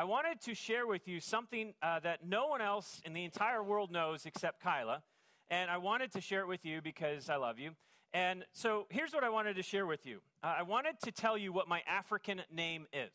I wanted to share with you something uh, that no one else in the entire world knows except Kyla. And I wanted to share it with you because I love you. And so here's what I wanted to share with you uh, I wanted to tell you what my African name is.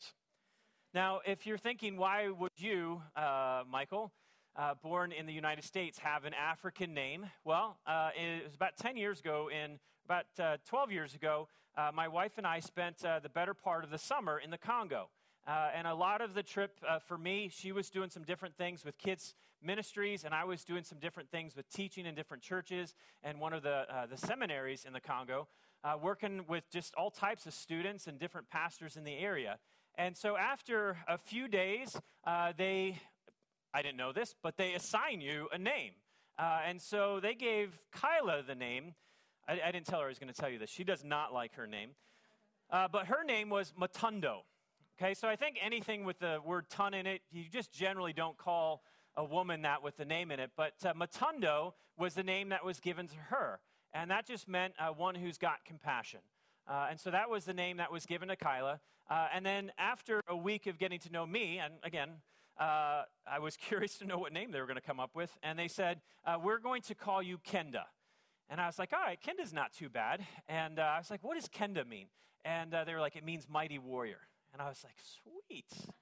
Now, if you're thinking, why would you, uh, Michael, uh, born in the United States, have an African name? Well, uh, it was about 10 years ago, in about uh, 12 years ago, uh, my wife and I spent uh, the better part of the summer in the Congo. Uh, and a lot of the trip uh, for me, she was doing some different things with kids' ministries, and I was doing some different things with teaching in different churches and one of the, uh, the seminaries in the Congo, uh, working with just all types of students and different pastors in the area. And so after a few days, uh, they, I didn't know this, but they assign you a name. Uh, and so they gave Kyla the name. I, I, didn't tell her I was going to tell you this. She does not like her name. But her name was Matundo. Okay, so I think anything with the word ton in it, you just generally don't call a woman that with the name in it. But uh, Matundo was the name that was given to her. And that just meant uh, one who's got compassion. Uh, and so that was the name that was given to Kyla. Uh, and then after a week of getting to know me, and again, uh, I was curious to know what name they were going to come up with. And they said, uh, We're going to call you Kenda. And I was like, All right, Kenda's not too bad. And uh, I was like, What does Kenda mean? And uh, they were like, It means mighty warrior. And I was like, Sweet.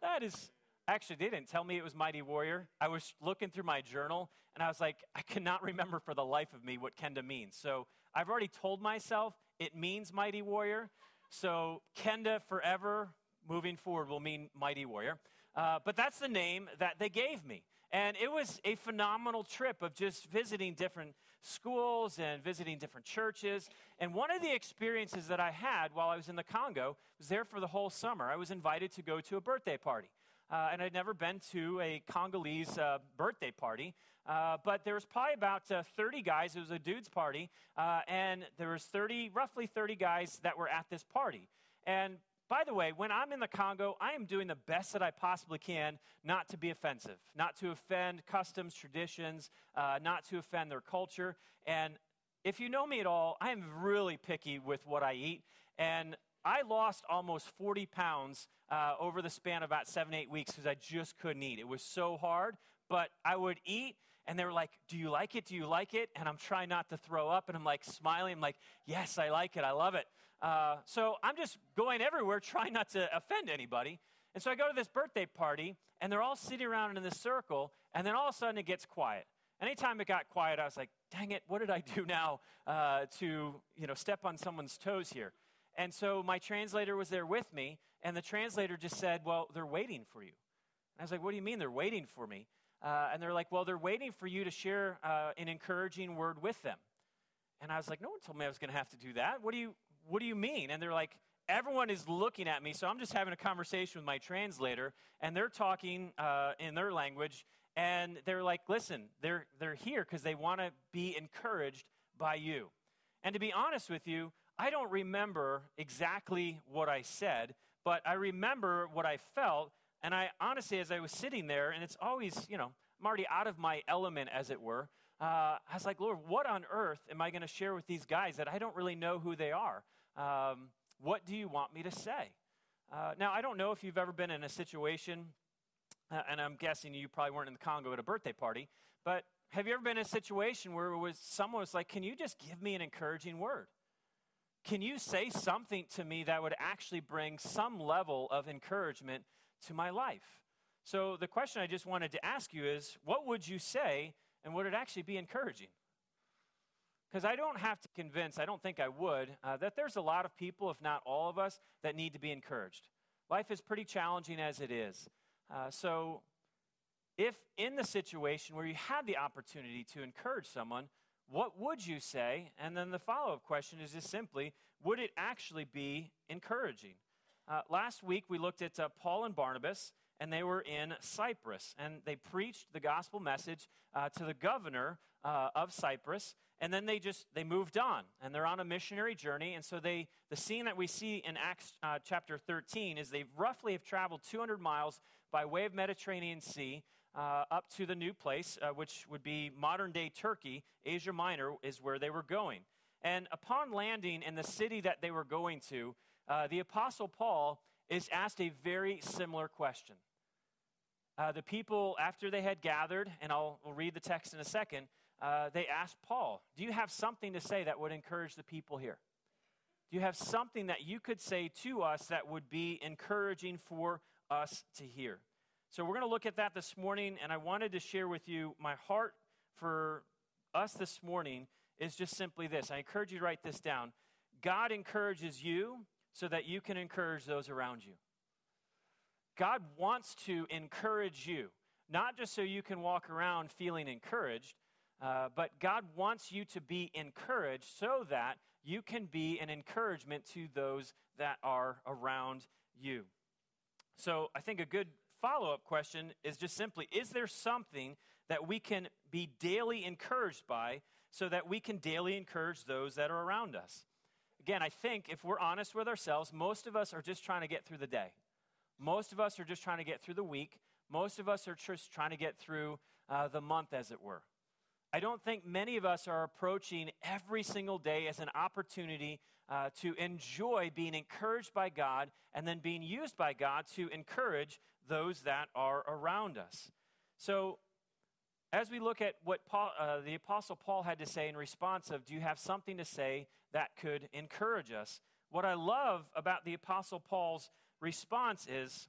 That is Actually, they didn't tell me it was Mighty Warrior. I was looking through my journal and I was like, I cannot remember for the life of me what Kenda means. So I've already told myself it means Mighty Warrior. So Kenda forever moving forward will mean Mighty Warrior. Uh, but that's the name that they gave me. And it was a phenomenal trip of just visiting different schools and visiting different churches. And one of the experiences that I had while I was in the Congo was there for the whole summer. I was invited to go to a birthday party. Uh, and I'd never been to a Congolese uh, birthday party. Uh, but there was probably about uh, 30 guys. It was a dude's party, uh, and there was 30, roughly 30 guys that were at this party. And by the way, when I'm in the Congo, I am doing the best that I possibly can not to be offensive, not to offend customs, traditions, uh, not to offend their culture. And if you know me at all, I am really picky with what I eat. And I lost almost 40 pounds uh, over the span of about seven, eight weeks because I just couldn't eat. It was so hard, but I would eat, and they were like, Do you like it? Do you like it? And I'm trying not to throw up, and I'm like smiling. I'm like, Yes, I like it. I love it. Uh, so I'm just going everywhere trying not to offend anybody. And so I go to this birthday party, and they're all sitting around in this circle, and then all of a sudden it gets quiet. Anytime it got quiet, I was like, dang it, what did I do now uh, to you know, step on someone's toes here? And so my translator was there with me, and the translator just said, Well, they're waiting for you. And I was like, What do you mean they're waiting for me? Uh, and they're like, Well, they're waiting for you to share uh, an encouraging word with them. And I was like, No one told me I was going to have to do that. What do you, what do you mean? And they're like, Everyone is looking at me, so I'm just having a conversation with my translator, and they're talking uh, in their language, and they're like, Listen, they're, they're here because they want to be encouraged by you. And to be honest with you, I don't remember exactly what I said, but I remember what I felt. And I honestly, as I was sitting there, and it's always, you know, I'm already out of my element, as it were. Uh, I was like, Lord, what on earth am I going to share with these guys that I don't really know who they are? Um, what do you want me to say? Uh, now, I don't know if you've ever been in a situation, uh, and I'm guessing you probably weren't in the Congo at a birthday party, but have you ever been in a situation where it was someone was like, "Can you just give me an encouraging word?" Can you say something to me that would actually bring some level of encouragement to my life? So, the question I just wanted to ask you is what would you say, and would it actually be encouraging? Because I don't have to convince, I don't think I would, uh, that there's a lot of people, if not all of us, that need to be encouraged. Life is pretty challenging as it is. Uh, so, if in the situation where you had the opportunity to encourage someone, what would you say? And then the follow up question is just simply would it actually be encouraging? Uh, last week we looked at uh, Paul and Barnabas, and they were in Cyprus, and they preached the gospel message uh, to the governor uh, of Cyprus, and then they just they moved on, and they're on a missionary journey. And so they the scene that we see in Acts uh, chapter 13 is they roughly have traveled 200 miles by way of Mediterranean Sea uh, up to the new place, uh, which would be modern day Turkey. Asia Minor is where they were going. And upon landing in the city that they were going to, uh, the Apostle Paul is asked a very similar question. Uh, the people, after they had gathered, and I'll we'll read the text in a second, uh, they asked Paul, Do you have something to say that would encourage the people here? Do you have something that you could say to us that would be encouraging for us to hear? So, we're going to look at that this morning, and I wanted to share with you my heart for us this morning is just simply this. I encourage you to write this down. God encourages you so that you can encourage those around you. God wants to encourage you, not just so you can walk around feeling encouraged, uh, but God wants you to be encouraged so that you can be an encouragement to those that are around you. So I think a good follow up question is just simply Is there something that we can be daily encouraged by so that we can daily encourage those that are around us? Again, I think if we're honest with ourselves, most of us are just trying to get through the day. Most of us are just trying to get through the week. Most of us are just trying to get through uh, the month, as it were. I don't think many of us are approaching every single day as an opportunity uh, to enjoy being encouraged by God and then being used by God to encourage those that are around us. So, as we look at what Paul, uh, the Apostle Paul had to say in response of, do you have something to say that could encourage us? What I love about the Apostle Paul's response is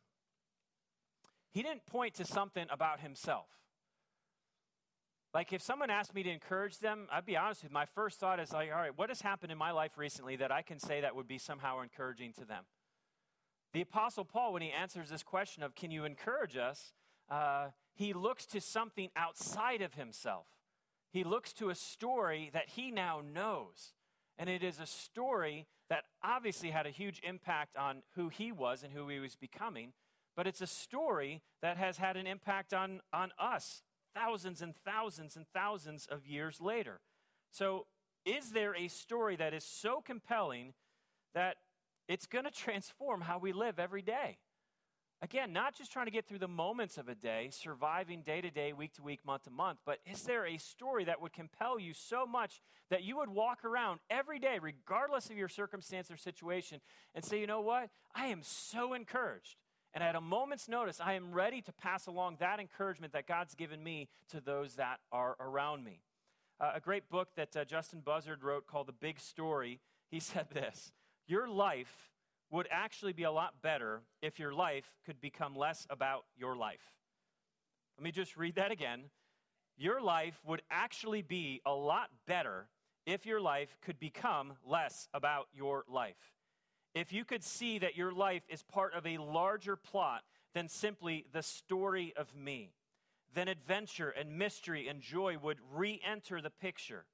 he didn't point to something about himself. Like if someone asked me to encourage them, I'd be honest with you, my first thought is like, all right, what has happened in my life recently that I can say that would be somehow encouraging to them? The Apostle Paul, when he answers this question of, can you encourage us? Uh, he looks to something outside of himself. He looks to a story that he now knows. And it is a story that obviously had a huge impact on who he was and who he was becoming, but it's a story that has had an impact on, on us thousands and thousands and thousands of years later. So, is there a story that is so compelling that it's going to transform how we live every day? Again, not just trying to get through the moments of a day, surviving day to day, week to week, month to month, but is there a story that would compel you so much that you would walk around every day, regardless of your circumstance or situation, and say, you know what? I am so encouraged. And at a moment's notice, I am ready to pass along that encouragement that God's given me to those that are around me. Uh, a great book that uh, Justin Buzzard wrote called The Big Story, he said this Your life would actually be a lot better if your life could become less about your life. Let me just read that again. Your life would actually be a lot better if your life could become less about your life. If you could see that your life is part of a larger plot than simply the story of me, then adventure and mystery and joy would re enter the picture.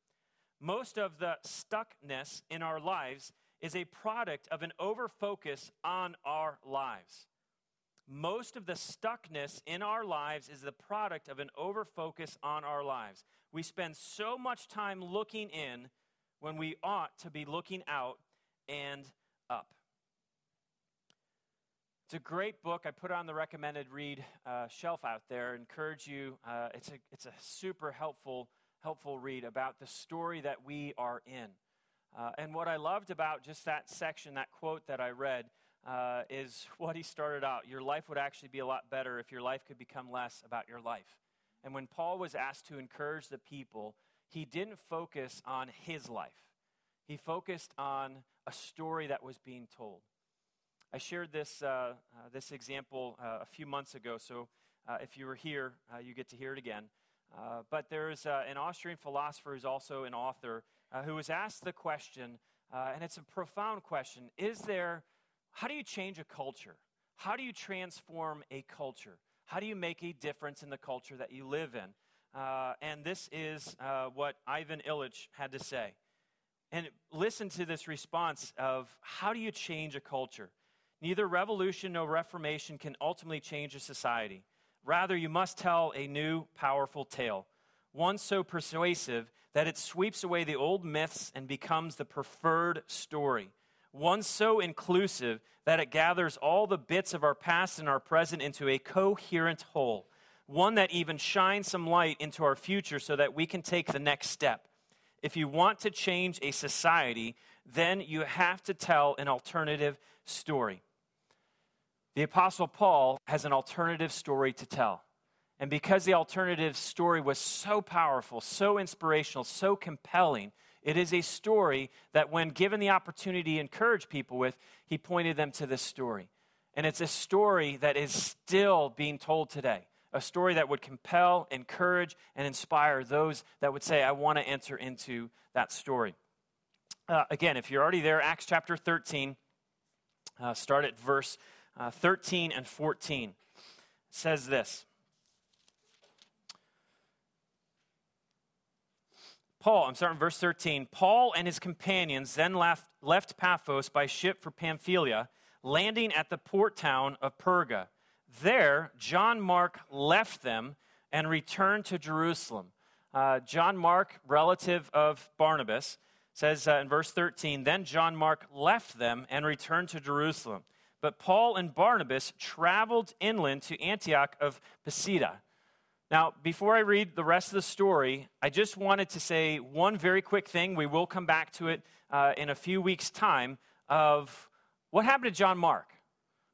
Most of the stuckness in our lives is a product of an overfocus on our lives. Most of the stuckness in our lives is the product of an overfocus on our lives. We spend so much time looking in when we ought to be looking out and up. It's a great book. I put it on the recommended read uh, shelf out there. Encourage you. Uh, it's a it's a super helpful helpful read about the story that we are in. Uh, and what I loved about just that section, that quote that I read, uh, is what he started out. Your life would actually be a lot better if your life could become less about your life. And when Paul was asked to encourage the people, he didn't focus on his life, he focused on a story that was being told. I shared this, uh, uh, this example uh, a few months ago, so uh, if you were here, you get to hear it again. But there's an Austrian philosopher who's also an author uh, who was asked the question, uh, and it's a profound question Is there, how do you change a culture? How do you transform a culture? How do you make a difference in the culture that you live in? Uh, and this is uh, what Ivan Illich had to say. And listen to this response of how do you change a culture? Neither revolution nor reformation can ultimately change a society. Rather, you must tell a new, powerful tale, one so persuasive that it sweeps away the old myths and becomes the preferred story. One so inclusive that it gathers all the bits of our past and our present into a coherent whole. One that even shines some light into our future so that we can take the next step. If you want to change a society, then you have to tell an alternative story. the Apostle Paul has an alternative story to tell. And because the alternative story was so powerful, so inspirational, so compelling, it is a story that, when given the opportunity to encourage people with, he pointed them to this story. And it's a story that is still being told today. A story that would compel, encourage, and inspire those that would say, I want to enter into that story. Uh, again, if you're already there, Acts chapter 13, uh, start at verse uh, 13 and 14. It says this Paul, I'm starting verse 13. Paul and his companions then left, left Paphos by ship for Pamphylia, landing at the port town of Perga. There, John Mark left them and returned to Jerusalem. Uh, John Mark, relative of Barnabas, says uh, in verse 13 Then John Mark left them and returned to Jerusalem. But Paul and Barnabas traveled inland to Antioch of Pisidia. Now, before I read the rest of the story, I just wanted to say one very quick thing. We will come back to it uh, in a few weeks' time of what happened to John Mark.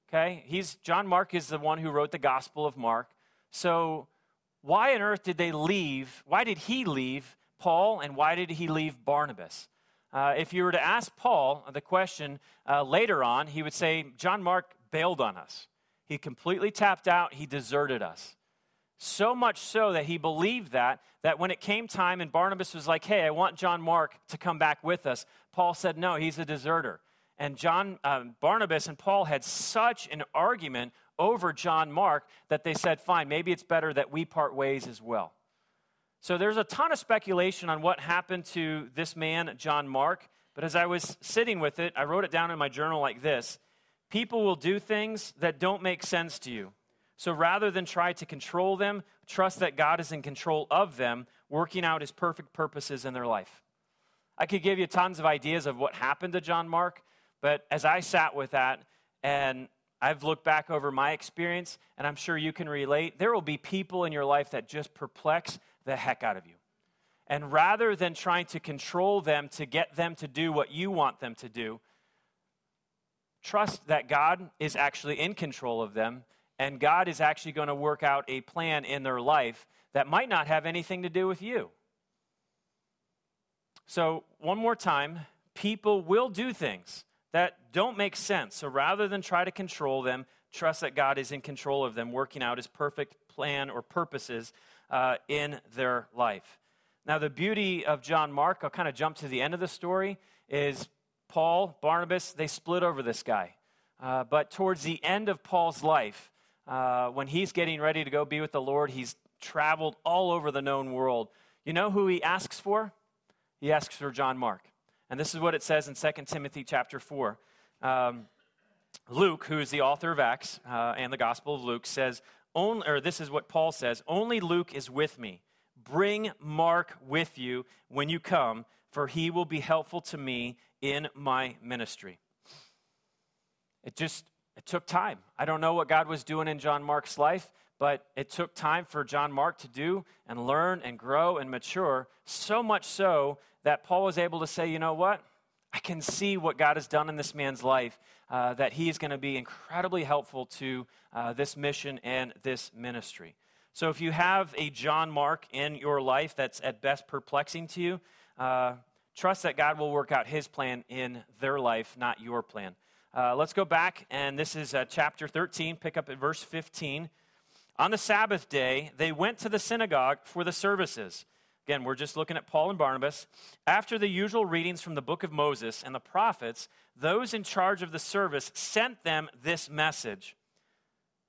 Okay? He's, John Mark is the one who wrote the Gospel of Mark. So, why on earth did they leave? Why did he leave Paul and why did he leave Barnabas? Uh, if you were to ask Paul the question uh, later on, he would say, John Mark bailed on us. He completely tapped out, he deserted us. So much so that he believed that, that when it came time and Barnabas was like, hey, I want John Mark to come back with us, Paul said, no, he's a deserter. And John, um, Barnabas and Paul had such an argument over John Mark that they said, fine, maybe it's better that we part ways as well. So there's a ton of speculation on what happened to this man, John Mark. But as I was sitting with it, I wrote it down in my journal like this People will do things that don't make sense to you. So rather than try to control them, trust that God is in control of them, working out his perfect purposes in their life. I could give you tons of ideas of what happened to John Mark, but as I sat with that and I've looked back over my experience, and I'm sure you can relate, there will be people in your life that just perplex the heck out of you. And rather than trying to control them to get them to do what you want them to do, trust that God is actually in control of them and God is actually going to work out a plan in their life that might not have anything to do with you. So, one more time, people will do things that don't make sense. So, rather than try to control them, trust that God is in control of them, working out his perfect plan or purposes uh, in their life. Now, the beauty of John Mark, I'll kind of jump to the end of the story, is Paul, Barnabas, they split over this guy. Uh, but towards the end of Paul's life, uh, when he's getting ready to go be with the Lord, he's traveled all over the known world. You know who he asks for? He asks for John Mark. And this is what it says in 2 Timothy chapter 4. Um, Luke, who is the author of Acts uh, and the Gospel of Luke, says, only, or this is what Paul says Only Luke is with me. Bring Mark with you when you come, for he will be helpful to me in my ministry. It just it took time. I don't know what God was doing in John Mark's life, but it took time for John Mark to do and learn and grow and mature, so much so that Paul was able to say, you know what? I can see what God has done in this man's life, uh, that he is going to be incredibly helpful to uh, this mission and this ministry. So if you have a John Mark in your life that's at best perplexing to you, uh, trust that God will work out his plan in their life, not your plan. Uh, let's go back, and this is uh, chapter 13, pick up at verse 15. On the Sabbath day, they went to the synagogue for the services. Again, we're just looking at Paul and Barnabas. After the usual readings from the book of Moses and the prophets, those in charge of the service sent them this message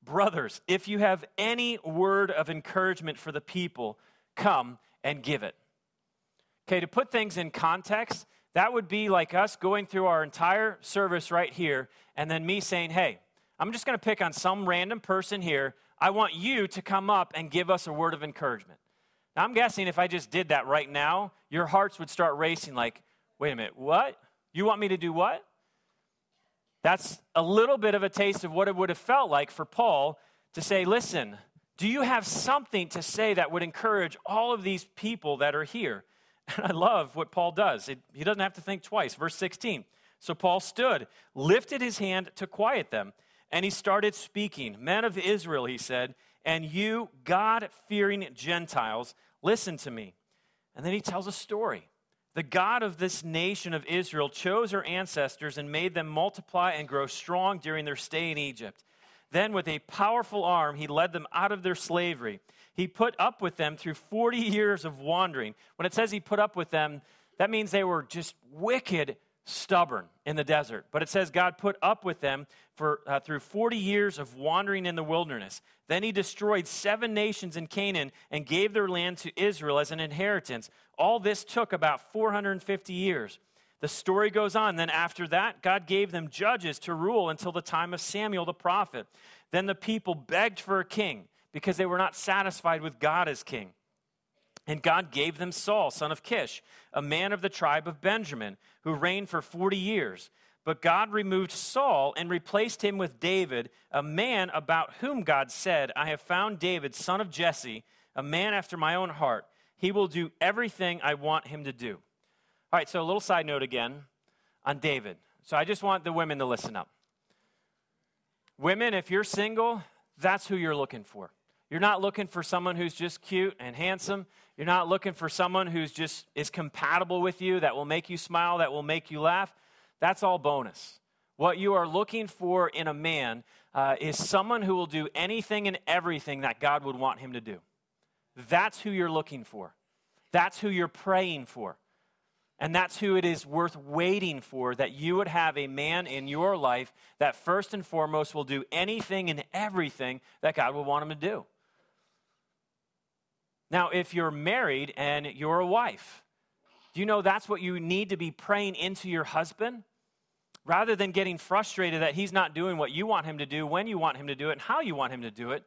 Brothers, if you have any word of encouragement for the people, come and give it. Okay, to put things in context, that would be like us going through our entire service right here and then me saying, hey, I'm just going to pick on some random person here. I want you to come up and give us a word of encouragement. Now, I'm guessing if I just did that right now, your hearts would start racing like, wait a minute, what? You want me to do what? That's a little bit of a taste of what it would have felt like for Paul to say, listen, do you have something to say that would encourage all of these people that are here? And I love what Paul does. It, he doesn't have to think twice. Verse 16. So Paul stood, lifted his hand to quiet them, And he started speaking. Men of Israel, he said, and you, God fearing Gentiles, listen to me. And then he tells a story. The God of this nation of Israel chose our ancestors and made them multiply and grow strong during their stay in Egypt. Then, with a powerful arm, he led them out of their slavery. He put up with them through 40 years of wandering. When it says he put up with them, that means they were just wicked stubborn in the desert. But it says God put up with them for, uh, through 40 years of wandering in the wilderness. Then he destroyed seven nations in Canaan and gave their land to Israel as an inheritance. All this took about 450 years. The story goes on. Then, after that, God gave them judges to rule until the time of Samuel the prophet. Then the people begged for a king because they were not satisfied with God as king. And God gave them Saul, son of Kish, a man of the tribe of Benjamin, who reigned for 40 years. But God removed Saul and replaced him with David, a man about whom God said, I have found David, son of Jesse, a man after my own heart. He will do everything I want him to do. All right, so a little side note again on David. So I just want the women to listen up. Women, if you're single, that's who you're looking for. You're not looking for someone who's just cute and handsome. You're not looking for someone who's just is compatible with you, that will make you smile, that will make you laugh. That's all bonus. What you are looking for in a man uh, is someone who will do anything and everything that God would want him to do. That's who you're looking for. That's who you're praying for. And that's who it is worth waiting for that you would have a man in your life that first and foremost will do anything and everything that God would want him to do. Now, if you're married and you're a wife, do you know that's what you need to be praying into your husband? Rather than getting frustrated that he's not doing what you want him to do, when you want him to do it, and how you want him to do it,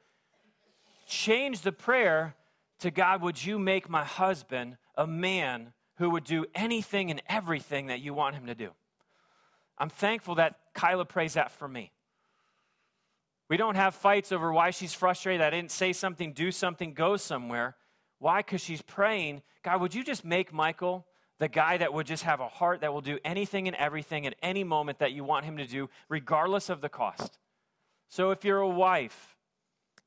change the prayer to God, would you make my husband a man who would do anything and everything that you want him to do? I'm thankful that Kyla prays that for me. We don't have fights over why she's frustrated. I didn't say something, do something, go somewhere. Why? Because she's praying, God, would you just make Michael the guy that would just have a heart that will do anything and everything at any moment that you want him to do, regardless of the cost? So if you're a wife,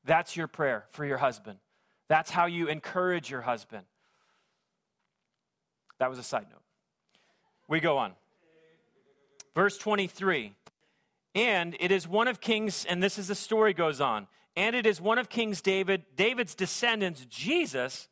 that's your prayer for your husband. That's how you encourage your husband. That was a side note. We go on. Verse 23. And it is one of King's, and this is the story goes on and it is one of King's David, David's descendants, Jesus,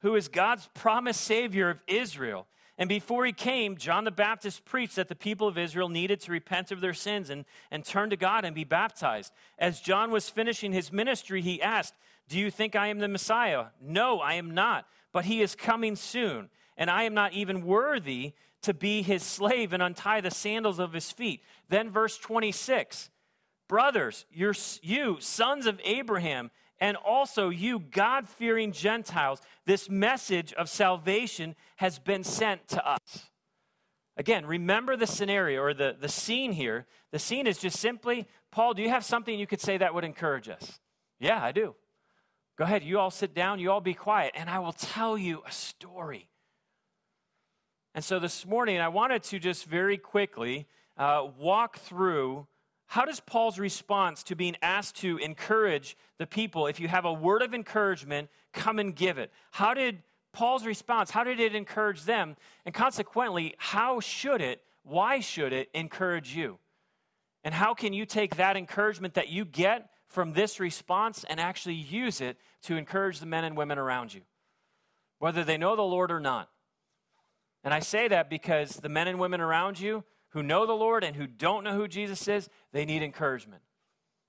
who is God's promised Savior of Israel. And before he came, John the Baptist preached that the people of Israel needed to repent of their sins and, and turn to God and be baptized. As John was finishing his ministry, he asked, Do you think I am the Messiah? No, I am not, but he is coming soon, and I am not even worthy to be his slave and untie the sandals of his feet. Then, verse 26 Brothers, you sons of Abraham, and also you God fearing Gentiles, this message of salvation has been sent to us. Again, remember the scenario or the, the scene here. The scene is just simply Paul, do you have something you could say that would encourage us? Yeah, I do. Go ahead, you all sit down, you all be quiet, and I will tell you a story. And so this morning, I wanted to just very quickly uh, walk through how does Paul's response to being asked to encourage the people, if you have a word of encouragement, come and give it? How did Paul's response, how did it encourage them? And consequently, how should it, why should it encourage you? And how can you take that encouragement that you get from this response and actually use it to encourage the men and women around you, whether they know the Lord or not? And I say that because the men and women around you, who know the Lord and who don't know who Jesus is, they need encouragement.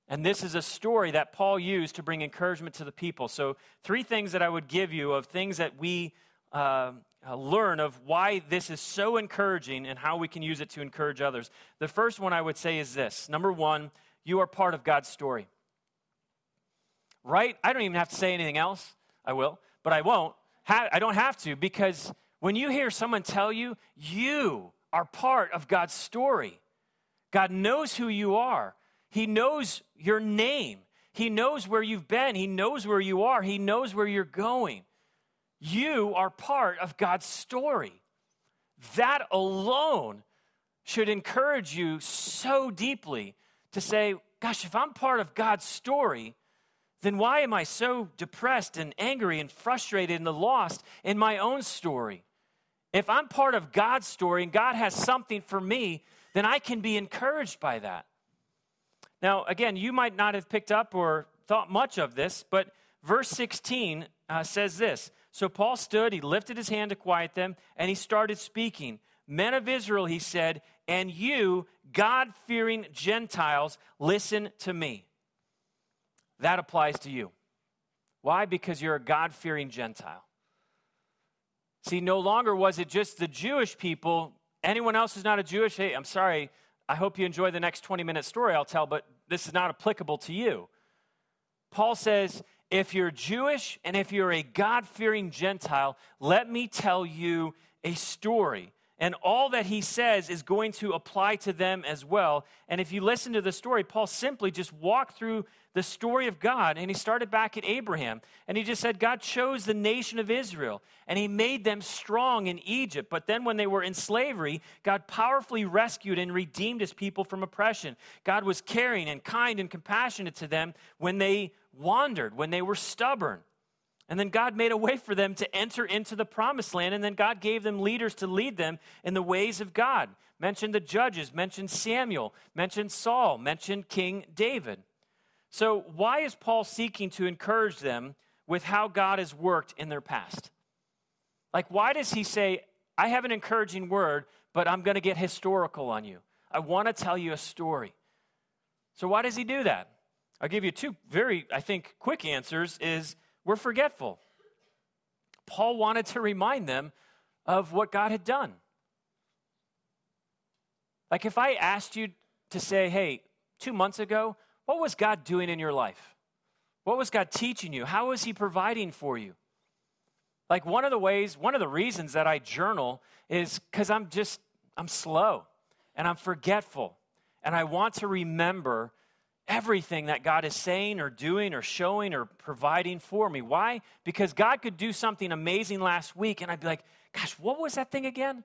And this is a story that Paul used to bring encouragement to the people. So, three things that I would give you of things that we uh, uh, learn of why this is so encouraging and how we can use it to encourage others. The first one I would say is this number one, you are part of God's story. Right? I don't even have to say anything else. I will, but I won't. I don't have to because when you hear someone tell you, you are part of God's story. God knows who you are, He knows your name, He knows where you've been, He knows where you are, He knows where you're going. You are part of God's story. That alone should encourage you so deeply to say, gosh, if I'm part of God's story, then why am I so depressed and angry and frustrated and lost in my own story? If I'm part of God's story and God has something for me, then I can be encouraged by that. Now, again, you might not have picked up or thought much of this, but verse 16 uh, says this So Paul stood, he lifted his hand to quiet them, and he started speaking. Men of Israel, he said, and you, God fearing Gentiles, listen to me. That applies to you. Why? Because you're a God fearing Gentile. See, no longer was it just the Jewish people. Anyone else who's not a Jewish, hey, I'm sorry. I hope you enjoy the next 20 minute story I'll tell, but this is not applicable to you. Paul says, if you're Jewish and if you're a God fearing Gentile, let me tell you a story. And all that he says is going to apply to them as well. And if you listen to the story, Paul simply just walked through the story of God and he started back at Abraham. And he just said, God chose the nation of Israel and he made them strong in Egypt. But then when they were in slavery, God powerfully rescued and redeemed his people from oppression. God was caring and kind and compassionate to them when they wandered, when they were stubborn. And then God made a way for them to enter into the promised land. And then God gave them leaders to lead them in the ways of God. Mentioned the judges, mentioned Samuel, mentioned Saul, mentioned King David. So, why is Paul seeking to encourage them with how God has worked in their past? Like, why does he say, I have an encouraging word, but I'm going to get historical on you? I want to tell you a story. So, why does he do that? I'll give you two very, I think, quick answers is we're forgetful. Paul wanted to remind them of what God had done. Like if I asked you to say, hey, two months ago, what was God doing in your life? What was God teaching you? How was He providing for you? Like one of the ways, one of the reasons that I journal is because I'm just, I'm slow and I'm forgetful. And I want to remember everything that God is saying or doing or showing or providing for me. Why? Because God could do something amazing last week and I'd be like, gosh, what was that thing again?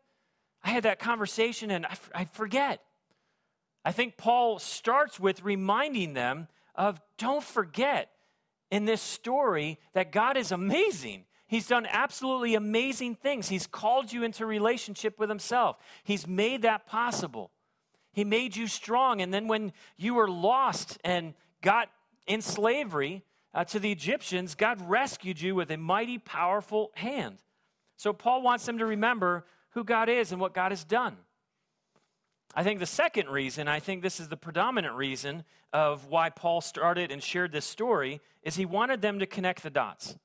I had that conversation and I, I forget. I think Paul starts with reminding them of don't forget in this story that God is amazing. He's done absolutely amazing things. He's called you into relationship with Himself, He's made that possible. He made you strong. And then when you were lost and got in slavery uh, to the Egyptians, God rescued you with a mighty, powerful hand. So Paul wants them to remember who God is and what God has done. I think the second reason, I think this is the predominant reason of why Paul started and shared this story, is he wanted them to connect the dots.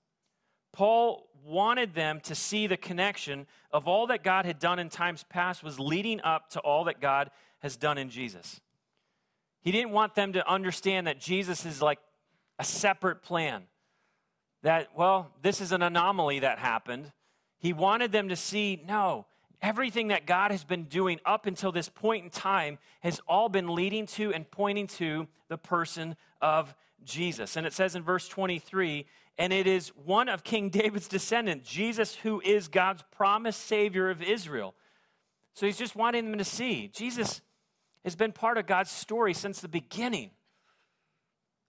Paul wanted them to see the connection of all that God had done in times past was leading up to all that God has done in Jesus. He didn't want them to understand that Jesus is like a separate plan. That, well, this is an anomaly that happened. He wanted them to see, no, everything that God has been doing up until this point in time has all been leading to and pointing to the person of Jesus. And it says in verse 23 and it is one of King David's descendants, Jesus, who is God's promised Savior of Israel. So he's just wanting them to see Jesus has been part of God's story since the beginning.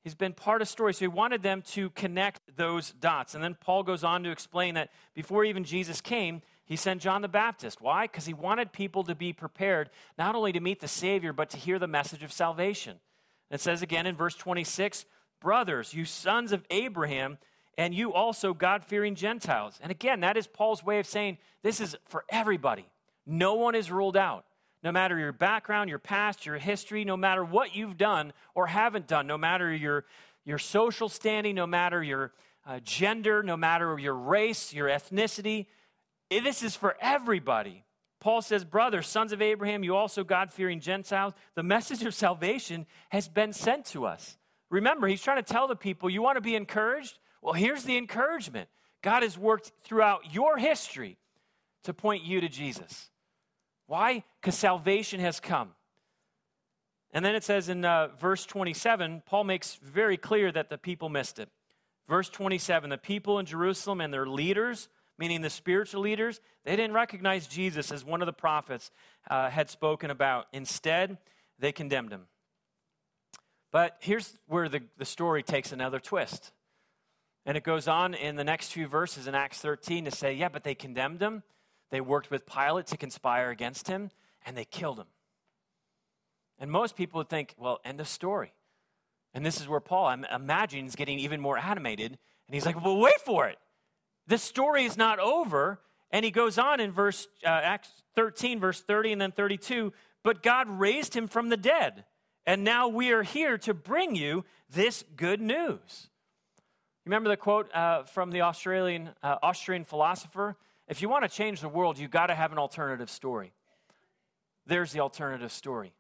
He's been part of story. So he wanted them to connect those dots. And then Paul goes on to explain that before even Jesus came, he sent John the Baptist. Why? Because he wanted people to be prepared not only to meet the Savior, but to hear the message of salvation. It says again in verse 26 Brothers, you sons of Abraham, and you also God fearing Gentiles. And again, that is Paul's way of saying this is for everybody. No one is ruled out. No matter your background, your past, your history, no matter what you've done or haven't done, no matter your, your social standing, no matter your uh, gender, no matter your race, your ethnicity, this is for everybody. Paul says, Brothers, sons of Abraham, you also God fearing Gentiles, the message of salvation has been sent to us. Remember, he's trying to tell the people, you want to be encouraged? Well, here's the encouragement God has worked throughout your history to point you to Jesus. Why? Because salvation has come. And then it says in uh, verse 27, Paul makes very clear that the people missed it. Verse 27 the people in Jerusalem and their leaders, meaning the spiritual leaders, they didn't recognize Jesus as one of the prophets uh, had spoken about. Instead, they condemned him. But here's where the, the story takes another twist. And it goes on in the next few verses in Acts 13 to say, yeah, but they condemned him. They worked with Pilate to conspire against him, and they killed him. And most people would think, well, end of story. And this is where Paul, I'm imagining, is getting even more animated. And he's like, well, wait for it. The story is not over. And he goes on in verse uh, Acts 13, verse 30, and then 32. But God raised him from the dead, and now we are here to bring you this good news. Remember the quote uh, from the Australian uh, Austrian philosopher? If you want to change the world, you've got to have an alternative story. There's the alternative story.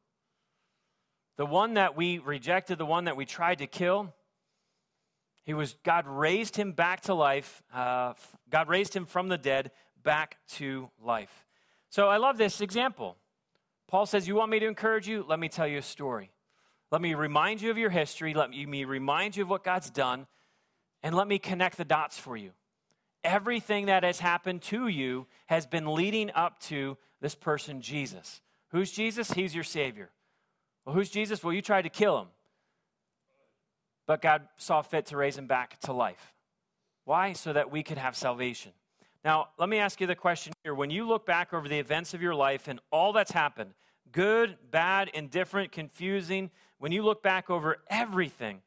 The one that we rejected, the one that we tried to kill, he was God raised him back to life. Uh, God raised him from the dead back to life. So I love this example. Paul says, You want me to encourage you? Let me tell you a story. Let me remind you of your history. Let me remind you of what God's done. And let me connect the dots for you. Everything that has happened to you has been leading up to this person, Jesus. Who's Jesus? He's your Savior. Well, who's Jesus? Well, you tried to kill him. But God saw fit to raise him back to life. Why? So that we could have salvation. Now, let me ask you the question here. When you look back over the events of your life and all that's happened, good, bad, indifferent, confusing, when you look back over everything,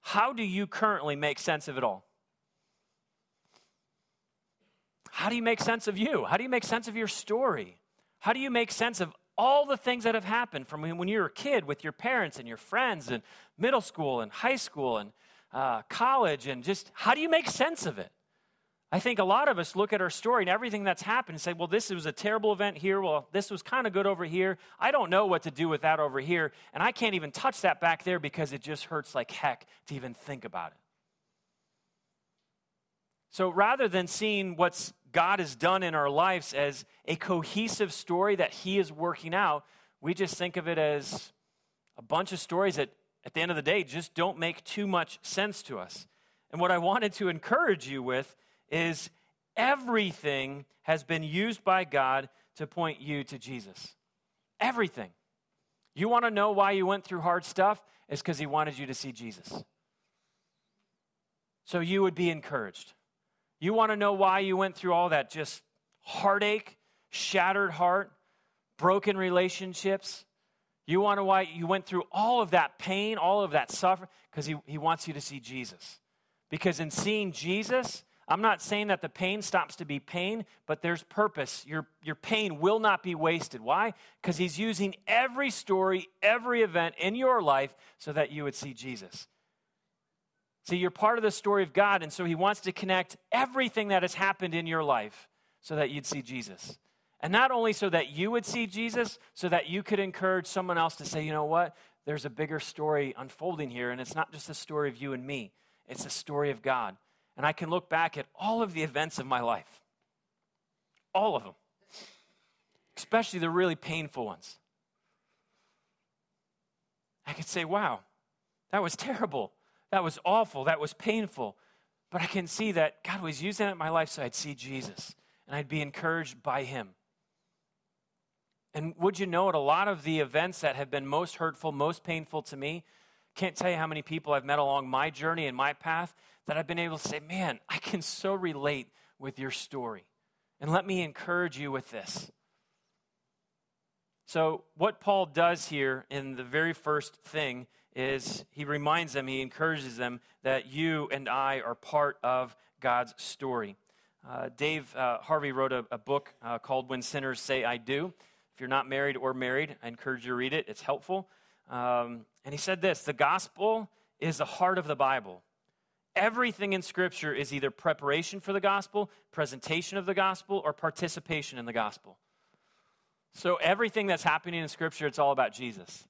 how do you currently make sense of it all? How do you make sense of you? How do you make sense of your story? How do you make sense of all the things that have happened from when you were a kid with your parents and your friends and middle school and high school and uh, college and just how do you make sense of it? I think a lot of us look at our story and everything that's happened and say, well, this was a terrible event here. Well, this was kind of good over here. I don't know what to do with that over here. And I can't even touch that back there because it just hurts like heck to even think about it. So rather than seeing what God has done in our lives as a cohesive story that He is working out, we just think of it as a bunch of stories that, at the end of the day, just don't make too much sense to us. And what I wanted to encourage you with is everything has been used by God to point you to Jesus. Everything. You want to know why you went through hard stuff? It's because He wanted you to see Jesus. So you would be encouraged. You want to know why you went through all that just heartache, shattered heart, broken relationships? You want to why you went through all of that pain, all of that suffering? Because he, he wants you to see Jesus. Because in seeing Jesus, I'm not saying that the pain stops to be pain, but there's purpose. Your, your pain will not be wasted. Why? Because he's using every story, every event in your life so that you would see Jesus. See, you're part of the story of God, and so he wants to connect everything that has happened in your life so that you'd see Jesus. And not only so that you would see Jesus, so that you could encourage someone else to say, you know what? There's a bigger story unfolding here, and it's not just a story of you and me, it's a story of God and I can look back at all of the events of my life. All of them. Especially the really painful ones. I could say, wow, that was terrible. That was awful. That was painful. But I can see that God was using it in my life so I'd see Jesus and I'd be encouraged by Him. And would you know it, a lot of the events that have been most hurtful, most painful to me, can't tell you how many people I've met along my journey and my path that I've been able to say, man, I can so relate with your story. And let me encourage you with this. So, what Paul does here in the very first thing is he reminds them, he encourages them that you and I are part of God's story. Uh, Dave uh, Harvey wrote a, a book uh, called When Sinners Say I Do. If you're not married or married, I encourage you to read it, it's helpful. Um, and he said this The gospel is the heart of the Bible everything in Scripture is either preparation for the gospel, presentation of the gospel, or participation in the gospel. So everything that's happening in Scripture, it's all about Jesus.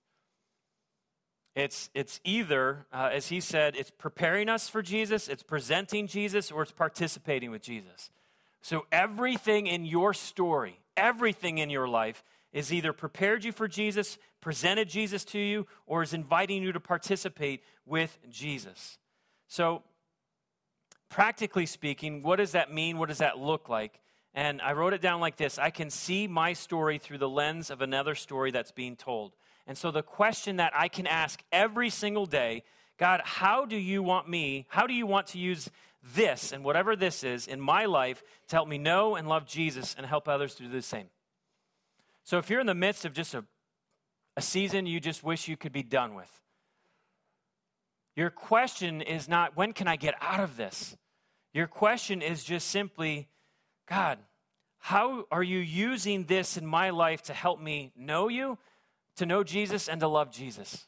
It's, it's either, uh, as he said, it's preparing us for Jesus, it's presenting Jesus, or it's participating with Jesus. So everything in your story, everything in your life is either prepared you for Jesus, presented Jesus to you, or is inviting you to participate with Jesus. So practically speaking, what does that mean? What does that look like? And I wrote it down like this I can see my story through the lens of another story that's being told. And so the question that I can ask every single day God, how do you want me, how do you want to use this and whatever this is in my life to help me know and love Jesus and help others to do the same? So if you're in the midst of just a, a season you just wish you could be done with, your question is not, when can I get out of this? Your question is just simply, God, how are you using this in my life to help me know you, to know Jesus, and to love Jesus?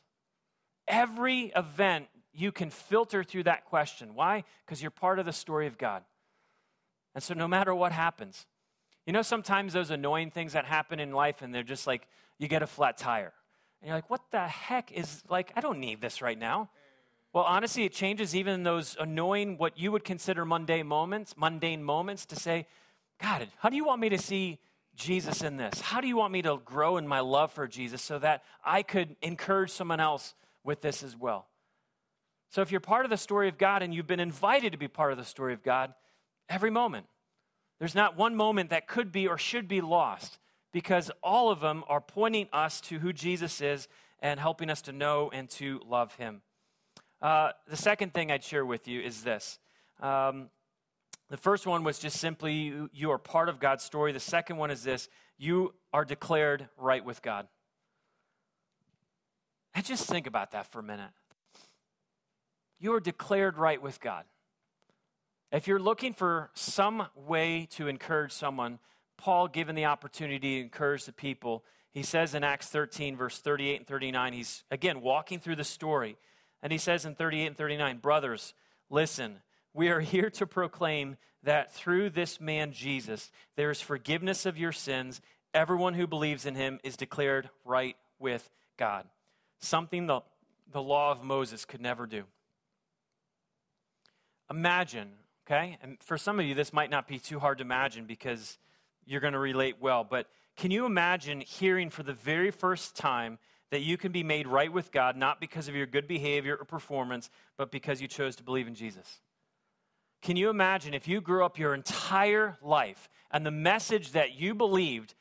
Every event, you can filter through that question. Why? Because you're part of the story of God. And so, no matter what happens, you know, sometimes those annoying things that happen in life, and they're just like, you get a flat tire. And you're like, what the heck is, like, I don't need this right now. Well, honestly, it changes even those annoying, what you would consider mundane moments, mundane moments, to say, God, how do you want me to see Jesus in this? How do you want me to grow in my love for Jesus so that I could encourage someone else with this as well? So, if you're part of the story of God and you've been invited to be part of the story of God, every moment, there's not one moment that could be or should be lost because all of them are pointing us to who Jesus is and helping us to know and to love him. Uh, the second thing I'd share with you is this. Um, the first one was just simply you, you are part of God's story. The second one is this you are declared right with God. And just think about that for a minute. You are declared right with God. If you're looking for some way to encourage someone, Paul, given the opportunity to encourage the people, he says in Acts 13, verse 38 and 39, he's again walking through the story. And he says in 38 and 39, Brothers, listen, we are here to proclaim that through this man Jesus, there is forgiveness of your sins. Everyone who believes in him is declared right with God. Something the, the law of Moses could never do. Imagine, okay? And for some of you, this might not be too hard to imagine because you're going to relate well, but can you imagine hearing for the very first time that you can be made right with God not because of your good behavior or performance, but because you chose to believe in Jesus. Can you imagine if you grew up your entire life and the message that you believed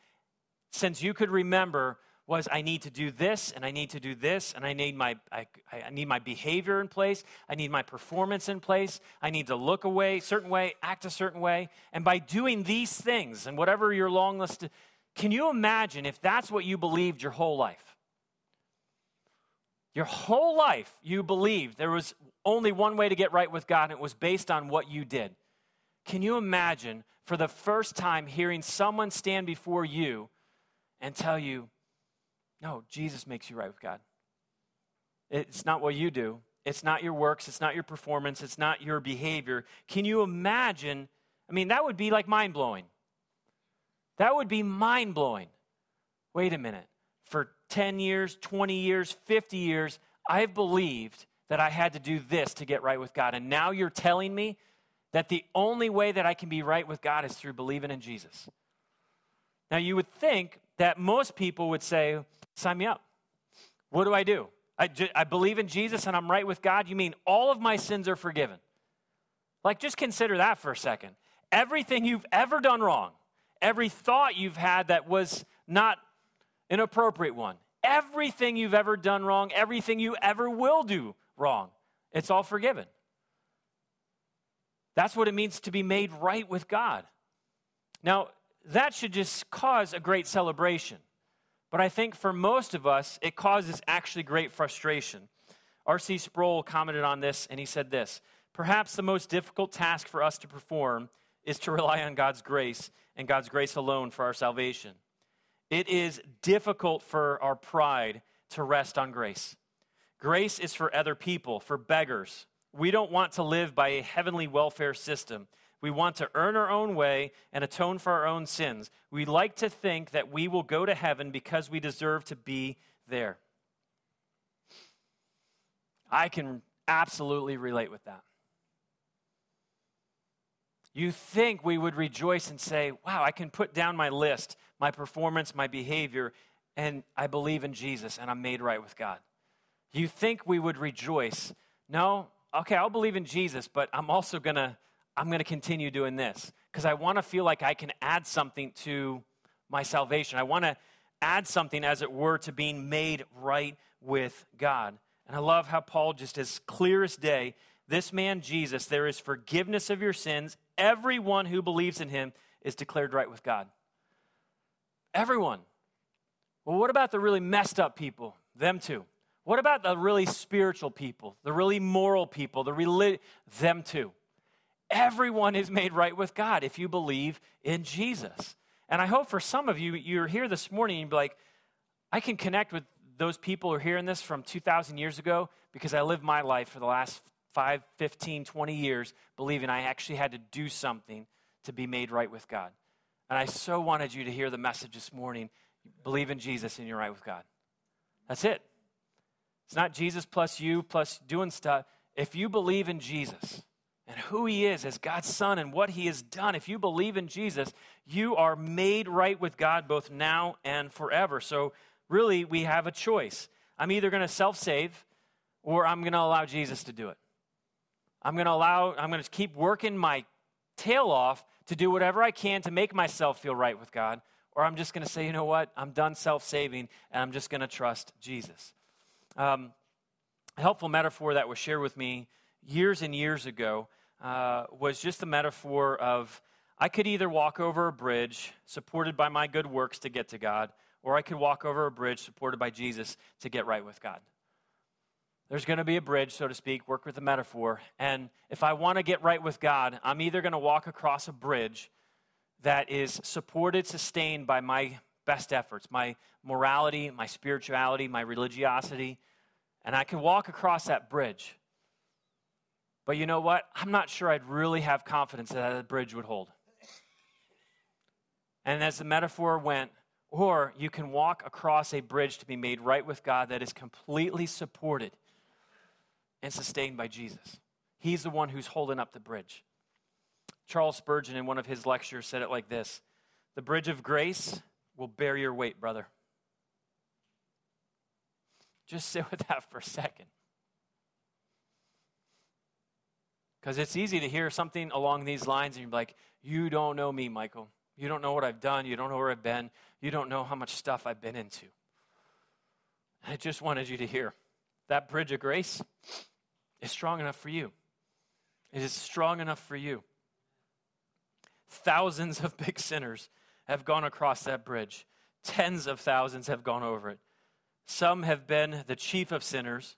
since you could remember was I need to do this and I need to do this and I need my I, I, need my behavior in place, I need my performance in place, I need to look away certain way, act a certain way, and by doing these things and whatever your long list can you imagine if that's what you believed your whole life? Your whole life, you believed there was only one way to get right with God, and it was based on what you did. Can you imagine for the first time hearing someone stand before you and tell you, no, Jesus makes you right with God? It's not what you do, it's not your works, it's not your performance, it's not your behavior. Can you imagine? I mean, that would be like mind blowing. That would be mind blowing. Wait a minute. For 10 years, 20 years, 50 years, I've believed that I had to do this to get right with God. And now you're telling me that the only way that I can be right with God is through believing in Jesus. Now, you would think that most people would say, Sign me up. What do I do? I, I believe in Jesus and I'm right with God. You mean all of my sins are forgiven? Like, just consider that for a second. Everything you've ever done wrong, every thought you've had that was not an appropriate one. Everything you've ever done wrong, everything you ever will do wrong, it's all forgiven. That's what it means to be made right with God. Now, that should just cause a great celebration. But I think for most of us, it causes actually great frustration. R.C. Sproul commented on this, and he said this Perhaps the most difficult task for us to perform is to rely on God's grace and God's grace alone for our salvation. It is difficult for our pride to rest on grace. Grace is for other people, for beggars. We don't want to live by a heavenly welfare system. We want to earn our own way and atone for our own sins. We like to think that we will go to heaven because we deserve to be there. I can absolutely relate with that. You think we would rejoice and say, Wow, I can put down my list my performance, my behavior, and I believe in Jesus and I'm made right with God. You think we would rejoice. No, okay, I'll believe in Jesus, but I'm also gonna I'm gonna continue doing this because I want to feel like I can add something to my salvation. I want to add something, as it were, to being made right with God. And I love how Paul, just as clear as day, this man Jesus, there is forgiveness of your sins. Everyone who believes in him is declared right with God. Everyone. Well, what about the really messed up people? Them too. What about the really spiritual people, the really moral people, the really them too? Everyone is made right with God if you believe in Jesus. And I hope for some of you, you're here this morning and you'd be like, I can connect with those people who are hearing this from 2,000 years ago because I lived my life for the last 5, 15, 20 years believing I actually had to do something to be made right with God. And I so wanted you to hear the message this morning believe in Jesus and you're right with God. That's it. It's not Jesus plus you plus doing stuff. If you believe in Jesus, and who he is as God's son and what he has done, if you believe in Jesus, you are made right with God both now and forever. So, really, we have a choice. I'm either going to self save or I'm going to allow Jesus to do it. I'm going to allow, I'm going to keep working my tail off to do whatever I can to make myself feel right with God, or I'm just going to say, you know what, I'm done self saving and I'm just going to trust Jesus. Um, a helpful metaphor that was shared with me years and years ago uh, was just a metaphor of I could either walk over a bridge supported by my good works to get to God, or I could walk over a bridge supported by Jesus to get right with God. There's going to be a bridge, so to speak, work with the metaphor. And if I want to get right with God, I'm either going to walk across a bridge that is supported, sustained by my best efforts, my morality, my spirituality, my religiosity, and I can walk across that bridge. But you know what? I'm not sure I'd really have confidence that that bridge would hold. And as the metaphor went, or you can walk across a bridge to be made right with God that is completely supported and sustained by Jesus. He's the one who's holding up the bridge. Charles Spurgeon, in one of his lectures, said it like this The bridge of grace will bear your weight, brother. Just sit with that for a second. Because it's easy to hear something along these lines and you're like, You don't know me, Michael. You don't know what I've done. You don't know where I've been. You don't know how much stuff I've been into. I just wanted you to hear that bridge of grace is strong enough for you. It is strong enough for you. Thousands of big sinners have gone across that bridge, tens of thousands have gone over it. Some have been the chief of sinners.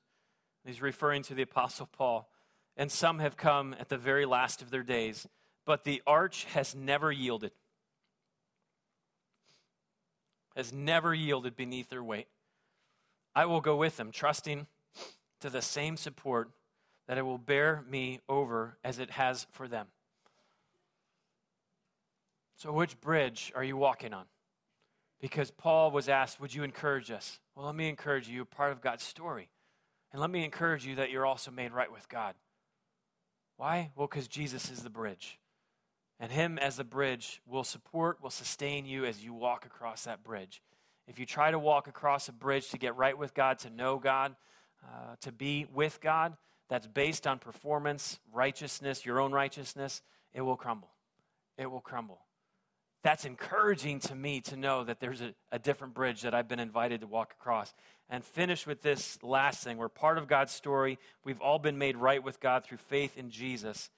He's referring to the Apostle Paul. And some have come at the very last of their days. But the arch has never yielded, has never yielded beneath their weight. I will go with them, trusting to the same support that it will bear me over as it has for them. So, which bridge are you walking on? Because Paul was asked, Would you encourage us? Well, let me encourage you, You're part of God's story. And let me encourage you that you're also made right with God. Why? Well, because Jesus is the bridge. And Him as the bridge will support, will sustain you as you walk across that bridge. If you try to walk across a bridge to get right with God, to know God, uh, to be with God that's based on performance, righteousness, your own righteousness, it will crumble. It will crumble. That's encouraging to me to know that there's a, a different bridge that I've been invited to walk across. And finish with this last thing. We're part of God's story. We've all been made right with God through faith in Jesus.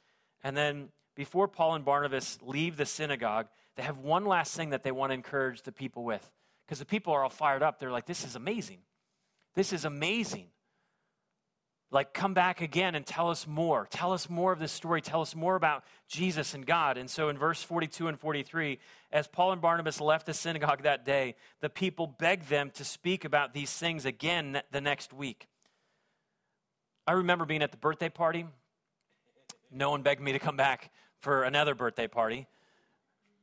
And then before Paul and Barnabas leave the synagogue, they have one last thing that they want to encourage the people with. Because the people are all fired up. They're like, this is amazing. This is amazing like come back again and tell us more. Tell us more of this story. Tell us more about jesus and god. And so in verse 42 and 43 as paul and barnabas left the synagogue that day the people begged them to speak about these things again the next week. I remember being at the birthday party. No one begged me to come back for another birthday party.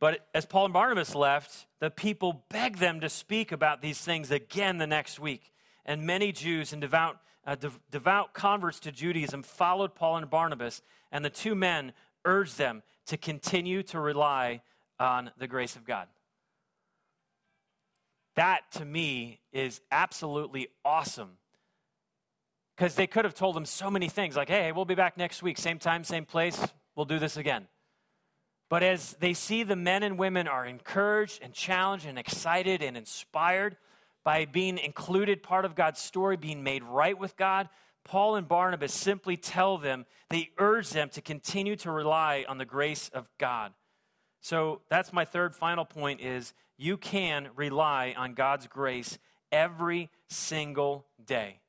But as paul and barnabas left the people begged them to speak about these things again the next week. And many jews and devout de- devout converts to Judaism followed Paul and Barnabas, and the two men urged them to continue to rely on the grace of God. That to me is absolutely awesome. Because they could have told them so many things like, hey, we'll be back next week, same time, same place, we'll do this again. But as they see the men and women are encouraged and challenged and excited and inspired by being included part of God's story, being made right with God, Paul and Barnabas simply tell them, they urge them to continue to rely on the grace of God. So that's my third final point is you can rely on God's grace every single day.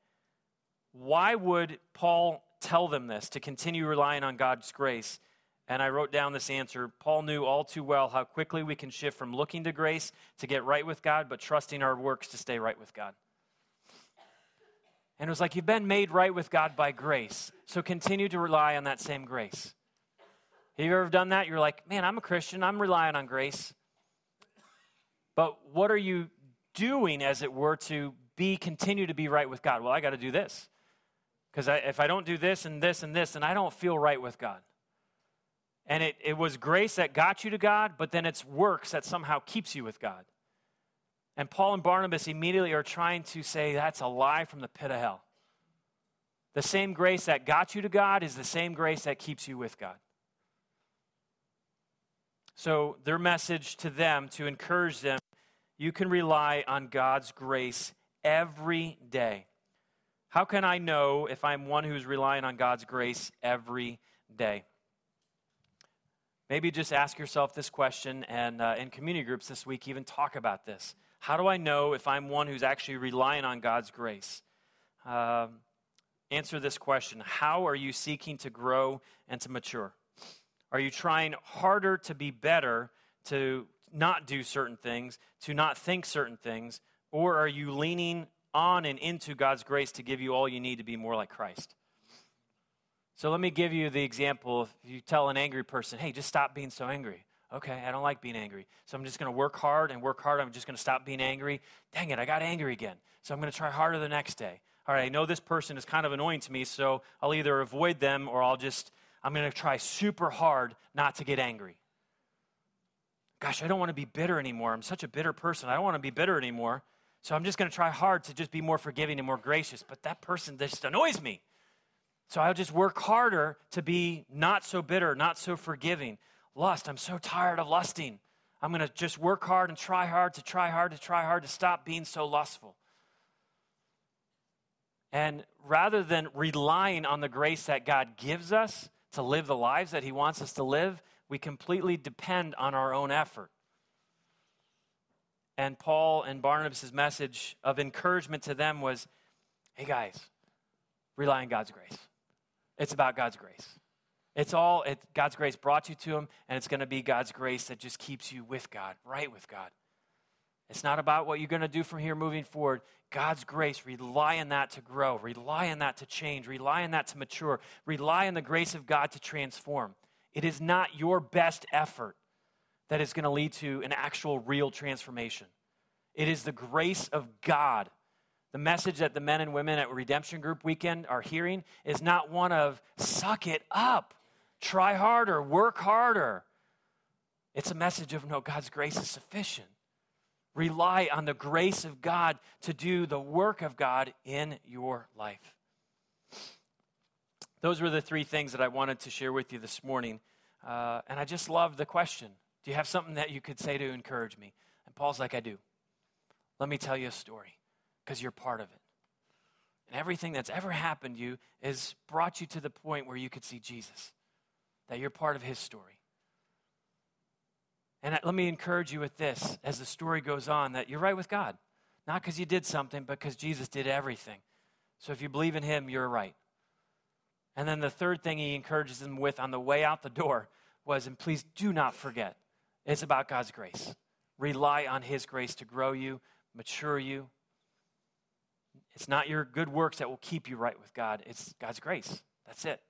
Why would Paul tell them this to continue relying on God's grace? And I wrote down this answer. Paul knew all too well how quickly we can shift from looking to grace to get right with God, but trusting our works to stay right with God. And it was like, you've been made right with God by grace, so continue to rely on that same grace. Have you ever done that? You're like, man, I'm a Christian, I'm relying on grace. But what are you doing, as it were, to be continue to be right with God? Well, I got to do this. Because if I don't do this and this and this, then I don't feel right with God. And it, it was grace that got you to God, but then it's works that somehow keeps you with God. And Paul and Barnabas immediately are trying to say that's a lie from the pit of hell. The same grace that got you to God is the same grace that keeps you with God. So, their message to them to encourage them you can rely on God's grace every day. How can I know if I'm one who's relying on God's grace every day? Maybe just ask yourself this question, and uh, in community groups this week, even talk about this. How do I know if I'm one who's actually relying on God's grace? Uh, answer this question How are you seeking to grow and to mature? Are you trying harder to be better, to not do certain things, to not think certain things? Or are you leaning on and into God's grace to give you all you need to be more like Christ? So let me give you the example. If you tell an angry person, hey, just stop being so angry. Okay, I don't like being angry. So I'm just going to work hard and work hard. I'm just going to stop being angry. Dang it, I got angry again. So I'm going to try harder the next day. All right, I know this person is kind of annoying to me, so I'll either avoid them or I'll just, I'm going to try super hard not to get angry. Gosh, I don't want to be bitter anymore. I'm such a bitter person. I don't want to be bitter anymore. So I'm just going to try hard to just be more forgiving and more gracious. But that person just annoys me. So I'll just work harder to be not so bitter, not so forgiving. Lust, I'm so tired of lusting. I'm going to just work hard and try hard to try hard to try hard to stop being so lustful. And rather than relying on the grace that God gives us to live the lives that He wants us to live, we completely depend on our own effort. And Paul and Barnabas' message of encouragement to them was hey, guys, rely on God's grace. It's about God's grace. It's all it, God's grace brought you to Him, and it's going to be God's grace that just keeps you with God, right with God. It's not about what you're going to do from here moving forward. God's grace, rely on that to grow, rely on that to change, rely on that to mature, rely on the grace of God to transform. It is not your best effort that is going to lead to an actual real transformation. It is the grace of God the message that the men and women at Redemption Group Weekend are hearing is not one of suck it up, try harder, work harder. It's a message of no, God's grace is sufficient. Rely on the grace of God to do the work of God in your life. Those were the three things that I wanted to share with you this morning. Uh, and I just love the question Do you have something that you could say to encourage me? And Paul's like, I do. Let me tell you a story because you're part of it. And everything that's ever happened to you has brought you to the point where you could see Jesus, that you're part of his story. And let me encourage you with this as the story goes on that you're right with God. Not because you did something, but because Jesus did everything. So if you believe in him, you're right. And then the third thing he encourages them with on the way out the door was, and please do not forget, it's about God's grace. Rely on his grace to grow you, mature you, it's not your good works that will keep you right with God, it's God's grace. That's it.